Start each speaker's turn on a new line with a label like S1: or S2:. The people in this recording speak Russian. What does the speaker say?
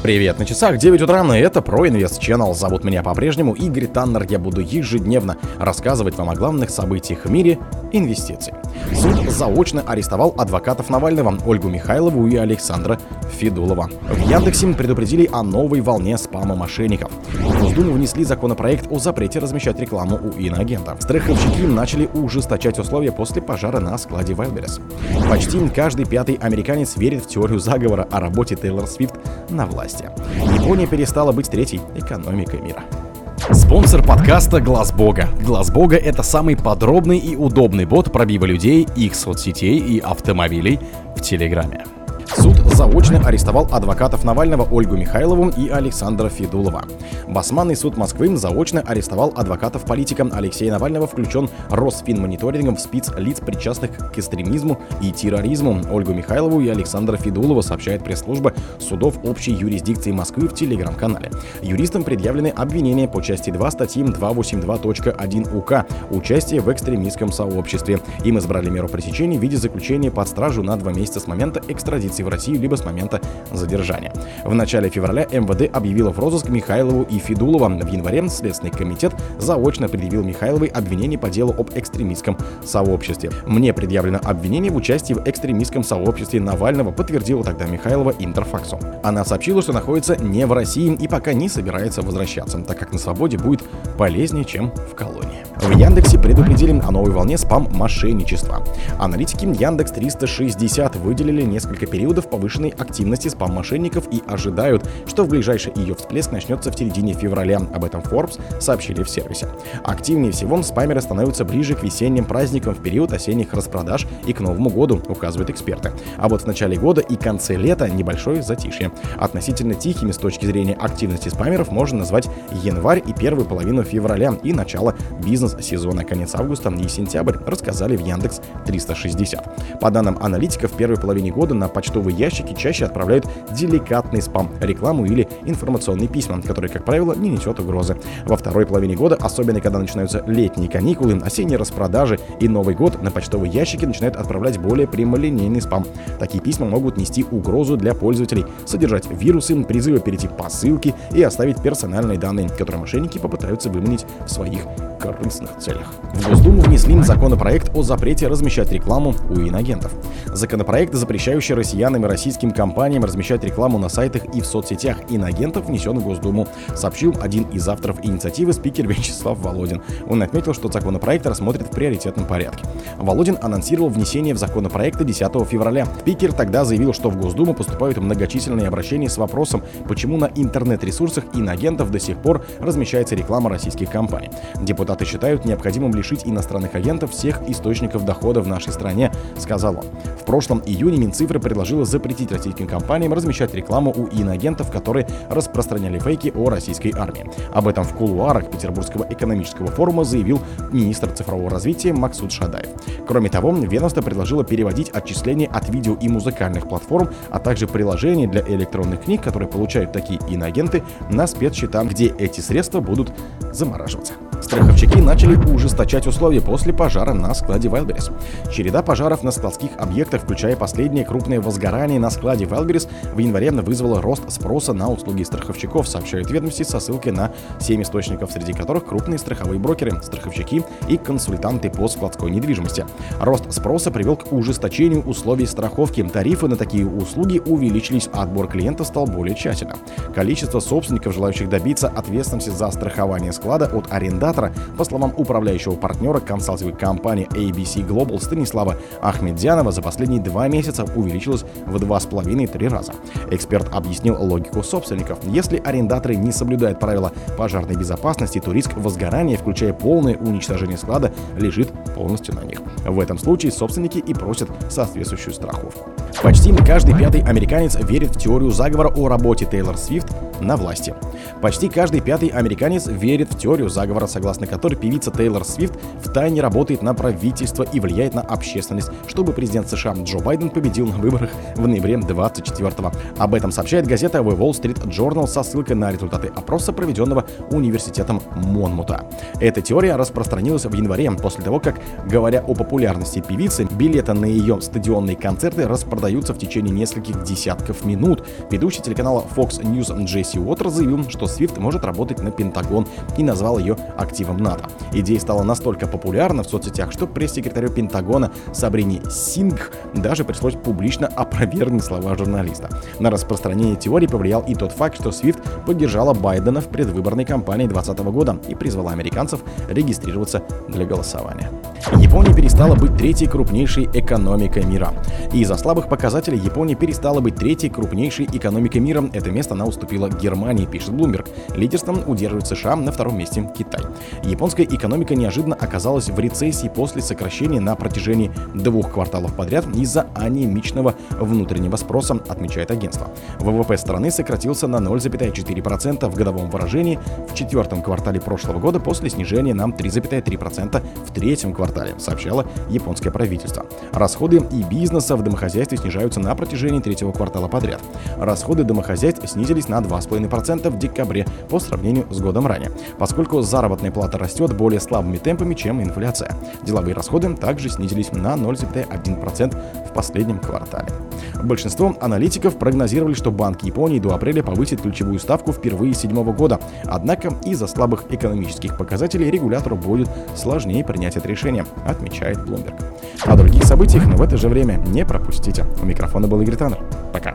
S1: Привет, на часах 9 утра, и это ProInvest Channel. Зовут меня по-прежнему Игорь Таннер. Я буду ежедневно рассказывать вам о главных событиях в мире инвестиций. Суд заочно арестовал адвокатов Навального Ольгу Михайлову и Александра Федулова. В Яндексе предупредили о новой волне спама мошенников. Госдуму внесли законопроект о запрете размещать рекламу у иноагентов. Страховщики начали ужесточать условия после пожара на складе Wildberries. Почти каждый пятый американец верит в теорию заговора о работе Тейлор Свифт на власти. Япония перестала быть третьей экономикой мира. Спонсор подкаста Глаз Бога. Глаз Бога это самый подробный и удобный бот пробива людей, их соцсетей и автомобилей в Телеграме. Суд заочно арестовал адвокатов Навального Ольгу Михайлову и Александра Федулова. Басманный суд Москвы заочно арестовал адвокатов политика Алексея Навального, включен Росфинмониторингом в спиц лиц, причастных к экстремизму и терроризму. Ольгу Михайлову и Александра Федулова сообщает пресс-служба судов общей юрисдикции Москвы в телеграм-канале. Юристам предъявлены обвинения по части 2 статьи 282.1 УК «Участие в экстремистском сообществе». Им избрали меру пресечения в виде заключения под стражу на два месяца с момента экстрадиции в Россию либо с момента задержания. В начале февраля МВД объявило в розыск Михайлову и Федулова. В январе Следственный комитет заочно предъявил Михайловой обвинение по делу об экстремистском сообществе. Мне предъявлено обвинение в участии в экстремистском сообществе Навального, подтвердила тогда Михайлова Интерфаксу. Она сообщила, что находится не в России и пока не собирается возвращаться, так как на свободе будет полезнее, чем в колонии. В Яндексе предупредили о новой волне спам-мошенничества. Аналитики Яндекс 360 выделили несколько периодов повышенной активности спам-мошенников и ожидают, что в ближайший ее всплеск начнется в середине февраля. Об этом Forbes сообщили в сервисе. Активнее всего спамеры становятся ближе к весенним праздникам в период осенних распродаж и к Новому году, указывают эксперты. А вот в начале года и конце лета небольшое затишье. Относительно тихими с точки зрения активности спамеров можно назвать январь и первую половину февраля и начало бизнес бизнес-сезона конец августа и сентябрь, рассказали в Яндекс 360. По данным аналитиков, в первой половине года на почтовые ящики чаще отправляют деликатный спам, рекламу или информационные письма, которые, как правило, не несет угрозы. Во второй половине года, особенно когда начинаются летние каникулы, осенние распродажи и Новый год, на почтовые ящики начинают отправлять более прямолинейный спам. Такие письма могут нести угрозу для пользователей, содержать вирусы, призывы перейти по ссылке и оставить персональные данные, которые мошенники попытаются выманить в своих корыстных целях. В Госдуму внесли законопроект о запрете размещать рекламу у инагентов. Законопроект, запрещающий россиянам российским компаниям размещать рекламу на сайтах и в соцсетях инагентов, внесен в Госдуму, сообщил один из авторов инициативы спикер Вячеслав Володин. Он отметил, что законопроект рассмотрит в приоритетном порядке. Володин анонсировал внесение в законопроекта 10 февраля. Спикер тогда заявил, что в Госдуму поступают многочисленные обращения с вопросом, почему на интернет-ресурсах инагентов до сих пор размещается реклама российских компаний. Депутат Депутаты считают необходимым лишить иностранных агентов всех источников дохода в нашей стране, сказал он. В прошлом июне Минцифры предложила запретить российским компаниям размещать рекламу у иноагентов, которые распространяли фейки о российской армии. Об этом в кулуарах Петербургского экономического форума заявил министр цифрового развития Максут Шадаев. Кроме того, ведомство предложило переводить отчисления от видео и музыкальных платформ, а также приложений для электронных книг, которые получают такие иноагенты, на спецсчета, где эти средства будут замораживаться. Страховщики начали ужесточать условия после пожара на складе Wildberries. Череда пожаров на складских объектах, включая последнее крупное возгорание на складе Wildberries, в январе вызвало рост спроса на услуги страховщиков, сообщают ведомости со ссылкой на 7 источников, среди которых крупные страховые брокеры, страховщики и консультанты по складской недвижимости. Рост спроса привел к ужесточению условий страховки. Тарифы на такие услуги увеличились, а отбор клиентов стал более тщательным. Количество собственников, желающих добиться ответственности за страхование склада от аренда арендатора, по словам управляющего партнера консалтинговой компании ABC Global Станислава Ахмедзянова, за последние два месяца увеличилось в 2,5-3 раза. Эксперт объяснил логику собственников. Если арендаторы не соблюдают правила пожарной безопасности, то риск возгорания, включая полное уничтожение склада, лежит полностью на них. В этом случае собственники и просят соответствующую страховку. Почти каждый пятый американец верит в теорию заговора о работе Тейлор Свифт на власти. Почти каждый пятый американец верит в теорию заговора, согласно которой певица Тейлор Свифт в тайне работает на правительство и влияет на общественность, чтобы президент США Джо Байден победил на выборах в ноябре 24-го. Об этом сообщает газета The Wall Street Journal со ссылкой на результаты опроса, проведенного университетом Монмута. Эта теория распространилась в январе после того, как Говоря о популярности певицы, билеты на ее стадионные концерты распродаются в течение нескольких десятков минут. Ведущий телеканала Fox News Джесси Уотер заявил, что Свифт может работать на Пентагон и назвал ее активом НАТО. Идея стала настолько популярна в соцсетях, что пресс-секретарю Пентагона Сабрине Сингх даже пришлось публично опровергнуть слова журналиста. На распространение теории повлиял и тот факт, что Свифт поддержала Байдена в предвыборной кампании 2020 года и призвала американцев регистрироваться для голосования. Япония перестала быть третьей крупнейшей экономикой мира. Из-за слабых показателей Япония перестала быть третьей крупнейшей экономикой мира. Это место она уступила Германии, пишет Bloomberg. Лидерством удерживает США, на втором месте Китай. Японская экономика неожиданно оказалась в рецессии после сокращения на протяжении двух кварталов подряд из-за анемичного внутреннего спроса, отмечает агентство. ВВП страны сократился на 0,4% в годовом выражении в четвертом квартале прошлого года после снижения на 3,3% в третьем квартале, сообщало японское правительство. Расходы и бизнеса в домохозяйстве снижаются на протяжении третьего квартала подряд. Расходы домохозяйств снизились на 2,5% в декабре по сравнению с годом ранее, поскольку заработная плата растет более слабыми темпами, чем инфляция. Деловые расходы также снизились на 0,1% в последнем квартале. Большинство аналитиков прогнозировали, что Банк Японии до апреля повысит ключевую ставку впервые с 2007 года. Однако из-за слабых экономических показателей регулятору будет сложнее принять это решение, отмечает Bloomberg. О других событиях, но в это же время не пропустите. У микрофона был Игорь Таннер. Пока.